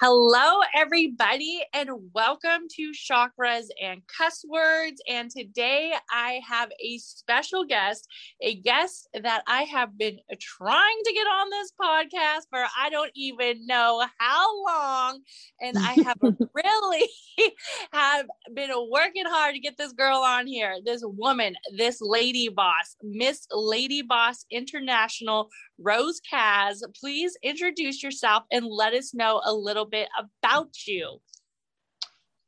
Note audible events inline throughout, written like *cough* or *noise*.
Hello, everybody, and welcome to Chakras and Cuss Words. And today I have a special guest, a guest that I have been trying to get on this podcast for I don't even know how long. And I have *laughs* really *laughs* have been working hard to get this girl on here. This woman, this lady boss, Miss Lady Boss International, Rose Kaz. Please introduce yourself and let us know a little bit about you.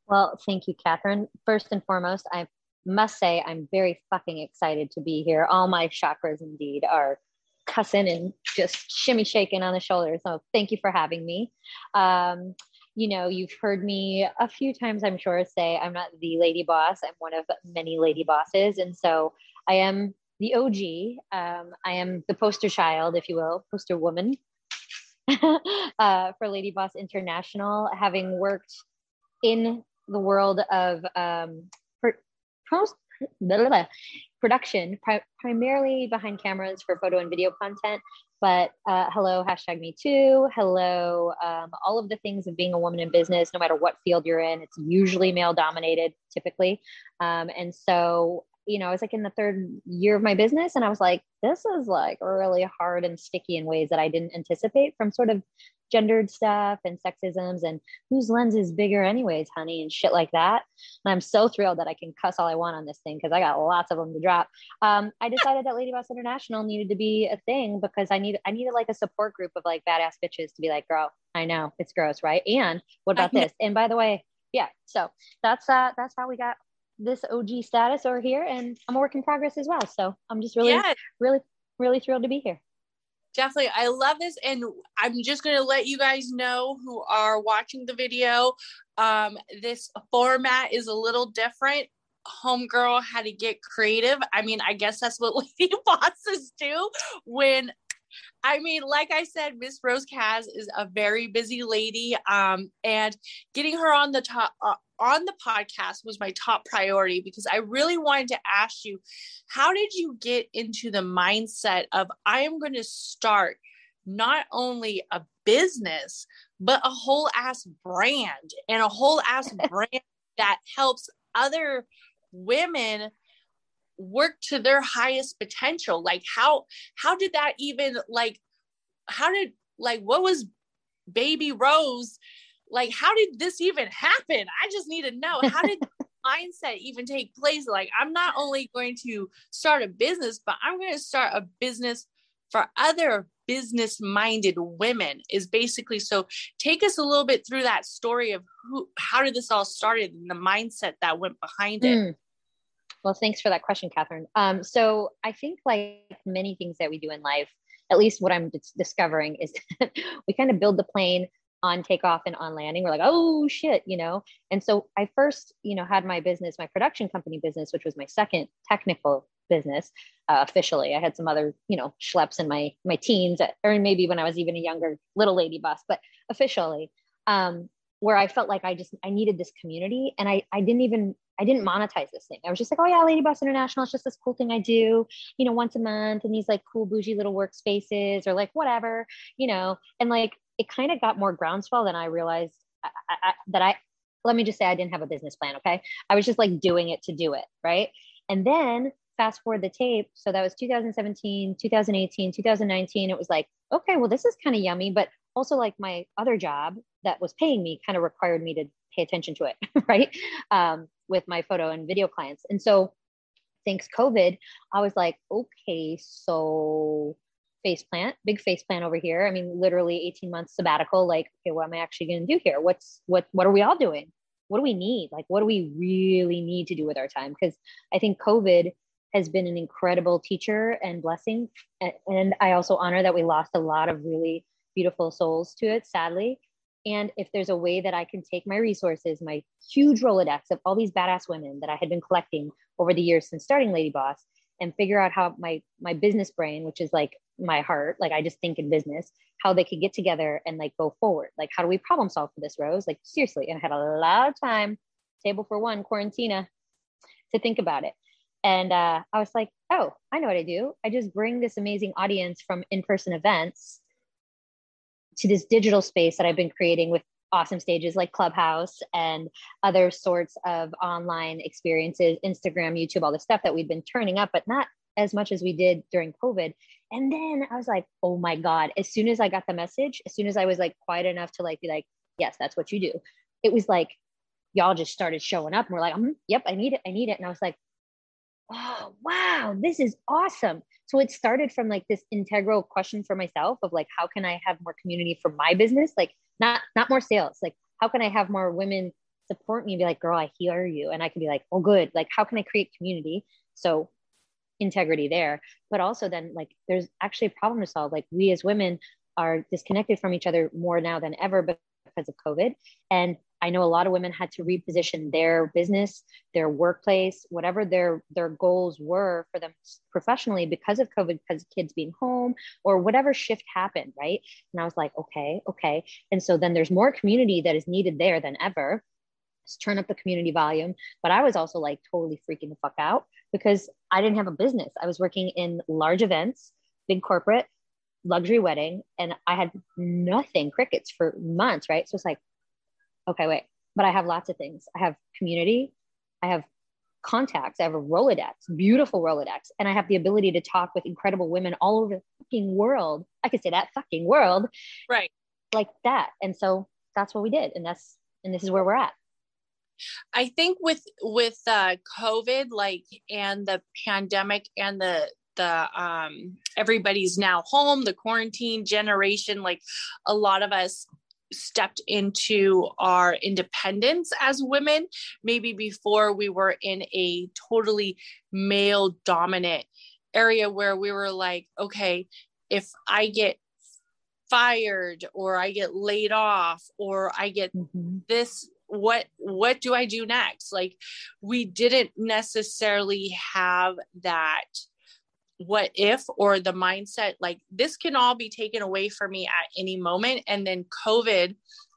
Well, thank you, Catherine. First and foremost, I must say I'm very fucking excited to be here. All my chakras indeed are cussing and just shimmy shaking on the shoulders. So thank you for having me. Um, you know, you've heard me a few times, I'm sure, say I'm not the lady boss. I'm one of many lady bosses. And so I am the OG. Um, I am the poster child, if you will, poster woman *laughs* uh, for Lady Boss International, having worked in the world of um, post blah, blah, blah, production, pri- primarily behind cameras for photo and video content. But uh, hello, hashtag me too. Hello, um, all of the things of being a woman in business, no matter what field you're in, it's usually male dominated typically. Um, and so you know, I was like in the third year of my business and I was like, this is like really hard and sticky in ways that I didn't anticipate from sort of gendered stuff and sexisms and whose lens is bigger anyways, honey, and shit like that. And I'm so thrilled that I can cuss all I want on this thing because I got lots of them to drop. Um, I decided that Lady Boss International needed to be a thing because I need I needed like a support group of like badass bitches to be like, girl, I know it's gross, right? And what about this? And by the way, yeah, so that's uh that's how we got this OG status over here, and I'm a work in progress as well. So I'm just really, yes. really, really thrilled to be here. Definitely. I love this. And I'm just going to let you guys know who are watching the video. Um, this format is a little different. Homegirl had to get creative. I mean, I guess that's what *laughs* lady bosses do when I mean, like I said, Miss Rose Kaz is a very busy lady, um, and getting her on the top uh, on the podcast was my top priority because I really wanted to ask you, how did you get into the mindset of I am going to start not only a business but a whole ass brand and a whole ass *laughs* brand that helps other women work to their highest potential? Like how how did that even like how did like what was baby rose like how did this even happen i just need to know how did *laughs* mindset even take place like i'm not only going to start a business but i'm going to start a business for other business minded women is basically so take us a little bit through that story of who how did this all started and the mindset that went behind it mm. Well, thanks for that question, Catherine. Um, so I think like many things that we do in life, at least what I'm d- discovering is *laughs* we kind of build the plane on takeoff and on landing. We're like, oh shit, you know? And so I first, you know, had my business, my production company business, which was my second technical business uh, officially. I had some other, you know, schleps in my my teens, or maybe when I was even a younger little lady bus but officially, um, where I felt like I just I needed this community, and I I didn't even I didn't monetize this thing. I was just like, oh yeah, Lady Boss International. It's just this cool thing I do, you know, once a month in these like cool bougie little workspaces or like whatever, you know, and like it kind of got more groundswell than I realized I, I, that I, let me just say I didn't have a business plan. Okay. I was just like doing it to do it. Right. And then fast forward the tape. So that was 2017, 2018, 2019. It was like, okay, well, this is kind of yummy, but also like my other job that was paying me kind of required me to pay attention to it, *laughs* right? Um, with my photo and video clients. And so thanks COVID, I was like, okay, so face plant, big face plant over here. I mean, literally 18 months sabbatical. Like, okay, what am I actually going to do here? What's what? What are we all doing? What do we need? Like, what do we really need to do with our time? Because I think COVID has been an incredible teacher and blessing. And I also honor that we lost a lot of really beautiful souls to it, sadly. And if there's a way that I can take my resources, my huge Rolodex of all these badass women that I had been collecting over the years since starting Lady Boss, and figure out how my my business brain, which is like my heart, like I just think in business, how they could get together and like go forward. Like, how do we problem solve for this, Rose? Like, seriously. And I had a lot of time, table for one, quarantina, to think about it. And uh, I was like, oh, I know what I do. I just bring this amazing audience from in person events to this digital space that I've been creating with awesome stages like Clubhouse and other sorts of online experiences, Instagram, YouTube, all the stuff that we've been turning up, but not as much as we did during COVID. And then I was like, oh my God. As soon as I got the message, as soon as I was like quiet enough to like be like, yes, that's what you do. It was like, y'all just started showing up and we're like, mm, yep, I need it. I need it. And I was like, oh, wow, this is awesome. So it started from like this integral question for myself of like, how can I have more community for my business? Like not, not more sales. Like, how can I have more women support me and be like, girl, I hear you. And I can be like, oh, good. Like, how can I create community? So integrity there, but also then like, there's actually a problem to solve. Like we as women are disconnected from each other more now than ever because of COVID. And I know a lot of women had to reposition their business, their workplace, whatever their their goals were for them professionally because of COVID, because of kids being home or whatever shift happened, right? And I was like, okay, okay. And so then there's more community that is needed there than ever. Turn up the community volume. But I was also like totally freaking the fuck out because I didn't have a business. I was working in large events, big corporate, luxury wedding, and I had nothing, crickets for months, right? So it's like, okay, wait, but I have lots of things. I have community, I have contacts, I have a Rolodex, beautiful Rolodex, and I have the ability to talk with incredible women all over the fucking world. I could say that fucking world. Right. Like that. And so that's what we did. And that's, and this is where we're at. I think with with uh, COVID, like and the pandemic and the the um, everybody's now home, the quarantine generation, like a lot of us stepped into our independence as women maybe before we were in a totally male dominant area where we were like okay if i get fired or i get laid off or i get mm-hmm. this what what do i do next like we didn't necessarily have that what if or the mindset like this can all be taken away from me at any moment and then covid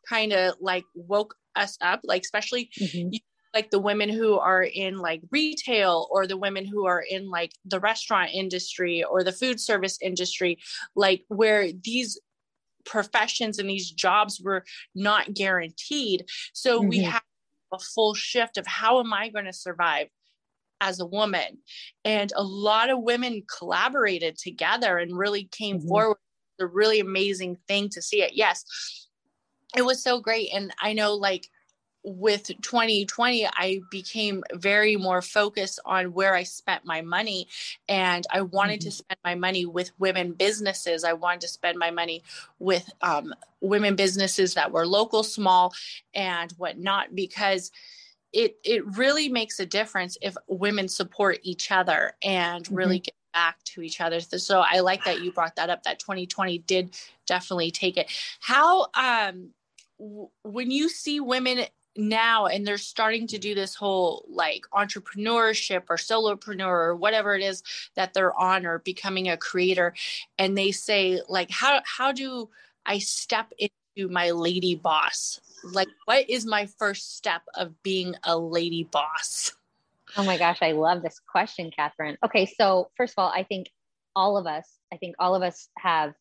kind of like woke us up like especially mm-hmm. like the women who are in like retail or the women who are in like the restaurant industry or the food service industry like where these professions and these jobs were not guaranteed so mm-hmm. we have a full shift of how am i going to survive as a woman. And a lot of women collaborated together and really came mm-hmm. forward. A really amazing thing to see it. Yes, it was so great. And I know, like, with 2020 i became very more focused on where i spent my money and i wanted mm-hmm. to spend my money with women businesses i wanted to spend my money with um, women businesses that were local small and whatnot because it it really makes a difference if women support each other and mm-hmm. really get back to each other. So I like that you brought that up. That 2020 did definitely take it. How um when you see women now and they're starting to do this whole like entrepreneurship or solopreneur or whatever it is that they're on or becoming a creator and they say like how how do I step into my lady boss? Like what is my first step of being a lady boss? Oh my gosh i love this question catherine. Okay so first of all i think all of us i think all of us have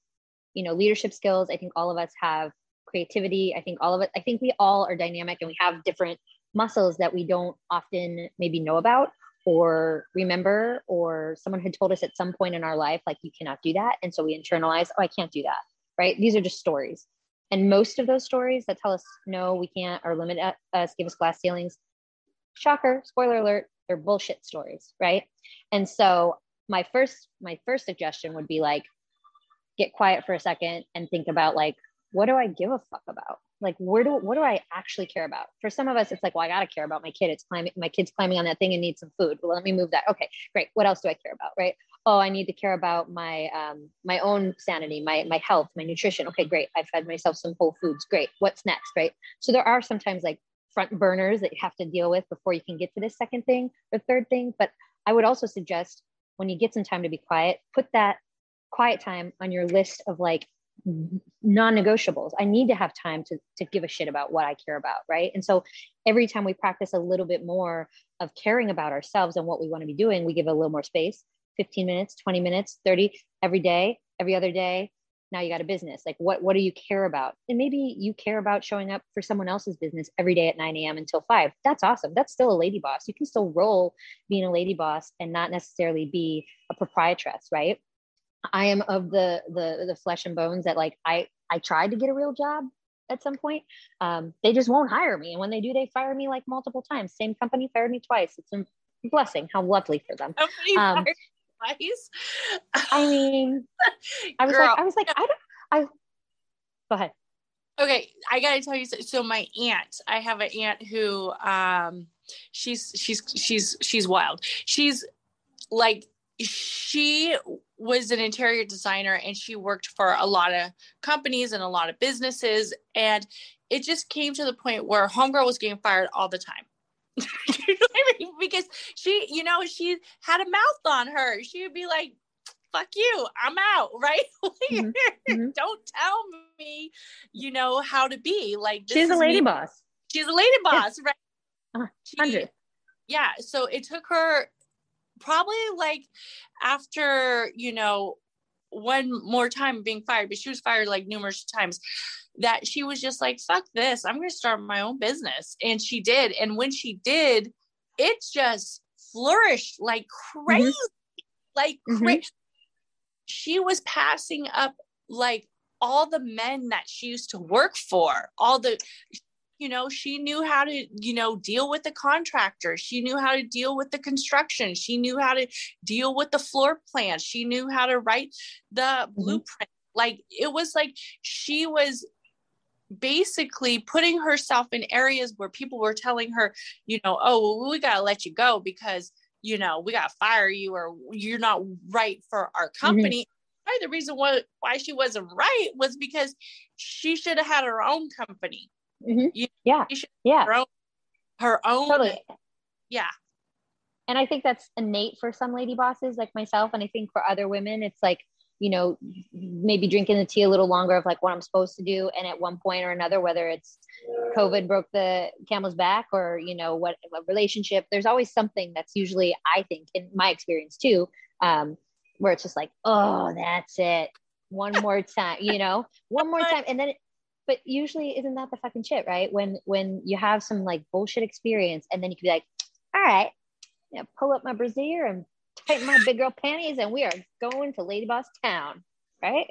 you know leadership skills. I think all of us have creativity. I think all of it i think we all are dynamic and we have different muscles that we don't often maybe know about or remember or someone had told us at some point in our life like you cannot do that. And so we internalize oh i can't do that right? These are just stories. And most of those stories that tell us no, we can't or limit us, give us glass ceilings, shocker, spoiler alert, they're bullshit stories, right? And so my first my first suggestion would be like get quiet for a second and think about like what do I give a fuck about? Like where do what do I actually care about? For some of us, it's like, well, I gotta care about my kid. It's climbing, my kid's climbing on that thing and needs some food. Well, let me move that. Okay, great. What else do I care about? Right. Oh, I need to care about my um my own sanity, my my health, my nutrition. Okay, great. I fed myself some whole foods. Great. What's next? Right. So there are sometimes like front burners that you have to deal with before you can get to the second thing or third thing. But I would also suggest when you get some time to be quiet, put that quiet time on your list of like non-negotiables. I need to have time to, to give a shit about what i care about right? And so every time we practice a little bit more of caring about ourselves and what we want to be doing we give a little more space 15 minutes 20 minutes 30 every day every other day now you got a business. Like what what do you care about? And maybe you care about showing up for someone else's business every day at 9 a.m until 5 that's awesome. That's still a lady boss. You can still roll being a lady boss and not necessarily be a proprietress right I am of the the the flesh and bones that like I I tried to get a real job at some point. Um, they just won't hire me, and when they do, they fire me like multiple times. Same company fired me twice. It's a blessing. How lovely for them. Um, twice. I mean, I was Girl. like, I was like, I don't. I go ahead. Okay, I gotta tell you. So, so my aunt, I have an aunt who, um, she's she's she's she's wild. She's like she was an interior designer and she worked for a lot of companies and a lot of businesses and it just came to the point where homegirl was getting fired all the time you *laughs* know I mean? because she you know she had a mouth on her she would be like fuck you i'm out *laughs* right mm-hmm. mm-hmm. *laughs* don't tell me you know how to be like she's a lady me. boss she's a lady boss yeah. right uh, she, yeah so it took her probably like after, you know, one more time being fired, but she was fired like numerous times that she was just like, fuck this, I'm going to start my own business. And she did. And when she did, it just flourished like crazy. Mm-hmm. Like mm-hmm. crazy. She was passing up like all the men that she used to work for, all the you know she knew how to you know deal with the contractor she knew how to deal with the construction she knew how to deal with the floor plan she knew how to write the mm-hmm. blueprint like it was like she was basically putting herself in areas where people were telling her you know oh well, we got to let you go because you know we got to fire you or you're not right for our mm-hmm. company mm-hmm. the reason why, why she wasn't right was because she should have had her own company Mm-hmm. You, yeah. yeah. Her own, her own. Totally. Yeah. And I think that's innate for some lady bosses like myself. And I think for other women, it's like, you know, maybe drinking the tea a little longer of like what I'm supposed to do. And at one point or another, whether it's COVID broke the camel's back or, you know, what, what relationship, there's always something that's usually, I think, in my experience too, um, where it's just like, oh, that's it. One more time, you know, one more time. And then but usually isn't that the fucking shit right? When when you have some like bullshit experience and then you can be like all right yeah pull up my brassiere and tighten my big girl panties and we are going to lady boss town right?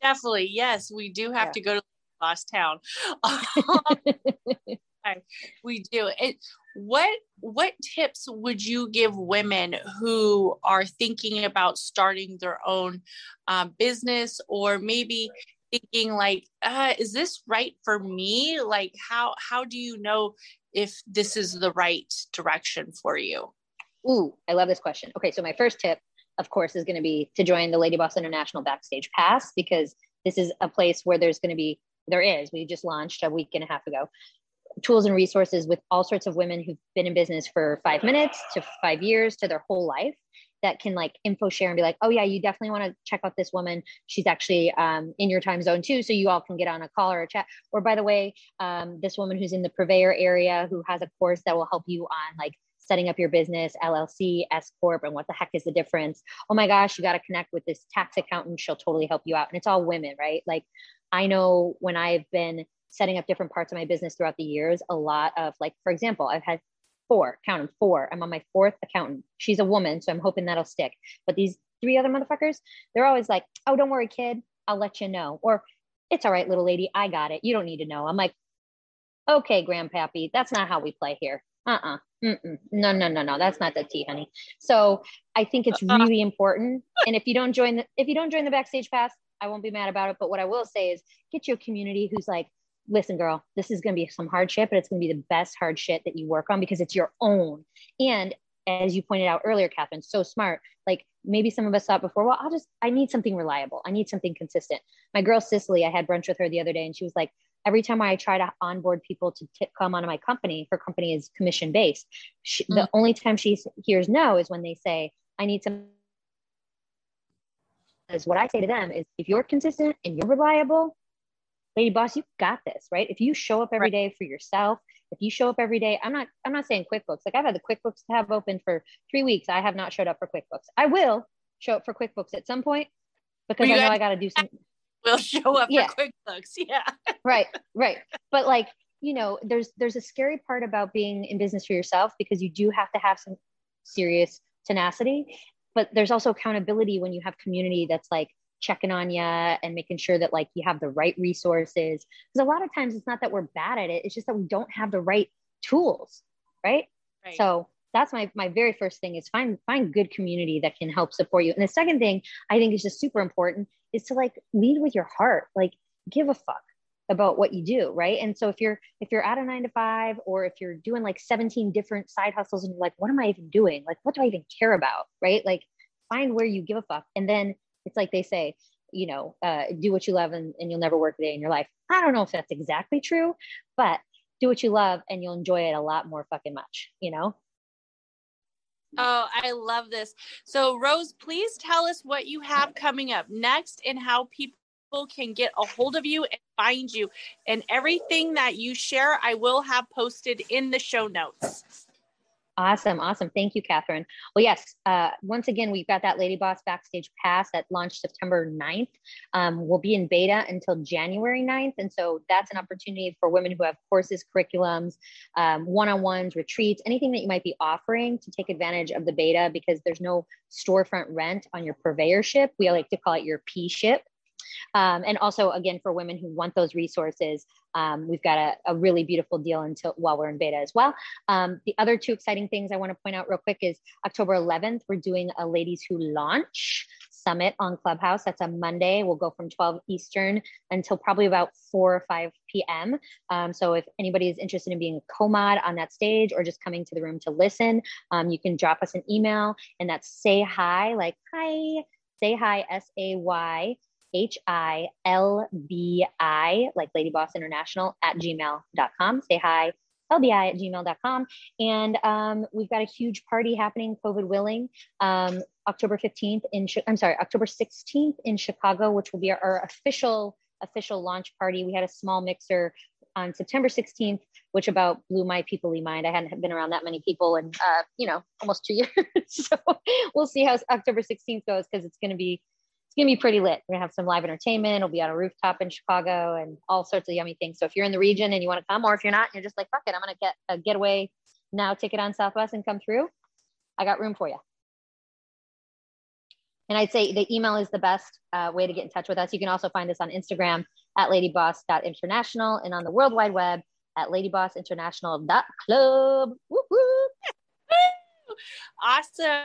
Definitely. Yes we do have yeah. to go to Lady boss town *laughs* *laughs* we do. It what what tips would you give women who are thinking about starting their own um, business or maybe thinking like uh, is this right for me? Like how how do you know if this is the right direction for you? Ooh i love this question. Okay so my first tip of course is going to be to join the lady boss international backstage pass because this is a place where there's going to be there is. We just launched a week and a half ago. Tools and resources with all sorts of women who've been in business for five minutes to five years to their whole life that can like info share and be like, oh yeah, you definitely want to check out this woman. She's actually um, in your time zone too, so you all can get on a call or a chat. Or by the way, um, this woman who's in the purveyor area who has a course that will help you on like setting up your business, LLC, S corp, and what the heck is the difference? Oh my gosh, you got to connect with this tax accountant. She'll totally help you out. And it's all women, right? Like I know when I've been setting up different parts of my business throughout the years, a lot of like, for example, I've had four, count them, four. I'm on my fourth accountant. She's a woman, so I'm hoping that'll stick. But these three other motherfuckers, they're always like, oh, don't worry, kid. I'll let you know. Or it's all right, little lady. I got it. You don't need to know. I'm like, okay, grandpappy, that's not how we play here. Uh-uh. Mm-mm. No, no, no, no. That's not the tea, honey. So I think it's uh-uh. really important. And if you don't join the if you don't join the backstage pass, I won't be mad about it. But what I will say is get your community who's like, listen, girl, this is gonna be some hard shit, but it's gonna be the best hard shit that you work on because it's your own. And as you pointed out earlier, Catherine, so smart. Like maybe some of us thought before, well, I'll just, I need something reliable. I need something consistent. My girl, Cicely, I had brunch with her the other day and she was like, every time I try to onboard people to t- come onto my company, her company is commission based. mm-hmm. The only time she hears no is when they say, I need some. Is what I say to them is if you're consistent and you're reliable, lady boss, you got this, right? If you show up every right. day for yourself, if you show up every day, I'm not, I'm not saying QuickBooks. Like I've had the QuickBooks tab open for three weeks. I have not showed up for QuickBooks. I will show up for QuickBooks at some point because I know I got to do some. *laughs* Will show up yeah. for QuickBooks. Yeah. *laughs* right. Right. But like, you know, there's, there's a scary part about being in business for yourself because you do have to have some serious tenacity, but there's also accountability when you have community that's like, checking on you and making sure that like you have the right resources. Because a lot of times it's not that we're bad at it it's just that we don't have the right tools right, right. so that's my my very first thing is find find good community that can help support you. And the second thing i think is just super important is to like lead with your heart like give a fuck about what you do right? And so if you're if you're at a nine to five or if you're doing like 17 different side hustles and you're like what am i even doing? Like what do i even care about? Right? Like find where you give a fuck and then it's like they say, you know, uh, do what you love and, and you'll never work a day in your life. I don't know if that's exactly true, but do what you love and you'll enjoy it a lot more fucking much, you know? Oh, I love this. So, Rose, please tell us what you have coming up next and how people can get a hold of you and find you. And everything that you share, I will have posted in the show notes. Awesome. Awesome. Thank you, Catherine. Well, yes, uh, once again, we've got that Lady Boss Backstage Pass that launched September 9th. Um, we'll be in beta until January 9th. And so that's an opportunity for women who have courses, curriculums, um, one on ones, retreats, anything that you might be offering to take advantage of the beta because there's no storefront rent on your purveyorship. We like to call it your P ship. Um, and also, again, for women who want those resources, um, we've got a, a, really beautiful deal until while we're in beta as well. Um, the other two exciting things I want to point out real quick is October 11th, we're doing a Ladies Who Launch summit on Clubhouse. That's a Monday. We'll go from 12 Eastern until probably about 4 or 5 p.m. Um, so if anybody is interested in being a co-mod on that stage or just coming to the room to listen, um, you can drop us an email and that's say hi, like hi, say hi, S A Y H I L B I, like Lady Boss International, at gmail.com. Say hi, lbi at gmail.com. And um, we've got a huge party happening, COVID willing, um, October 15th in, I'm sorry, October 16th in Chicago, which will be our, our official official launch party. We had a small mixer on September 16th, which about blew my peoplely mind. I hadn't been around that many people in, uh, you know, almost two *laughs* years. so we'll see how October 16th goes because it's going to be it's gonna be pretty lit. We're gonna have some live entertainment. It'll be on a rooftop in Chicago and all sorts of yummy things. So if you're in the region and you want to come, or if you're not, you're just like, fuck it, I'm gonna get a getaway now ticket on Southwest and come through. I got room for you. And I'd say the email is the best uh, way to get in touch with us. You can also find us on Instagram at ladyboss.international and on the World Wide Web at ladybossinternational.club. Woo-hoo. *laughs* Awesome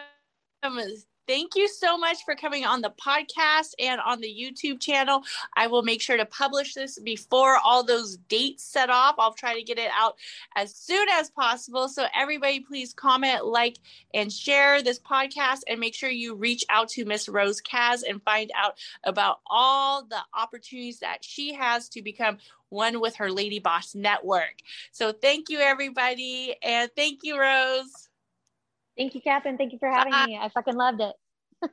thank you so much for coming on the podcast and on the YouTube channel. I will make sure to publish this before all those dates set off. I'll try to get it out as soon as possible. So, everybody, please comment, like, and share this podcast and make sure you reach out to Miss Rose Kaz and find out about all the opportunities that she has to become one with her Lady Boss network. So, thank you, everybody. And thank you, Rose. Thank you, Catherine. Thank you for having me. I fucking loved it. *laughs*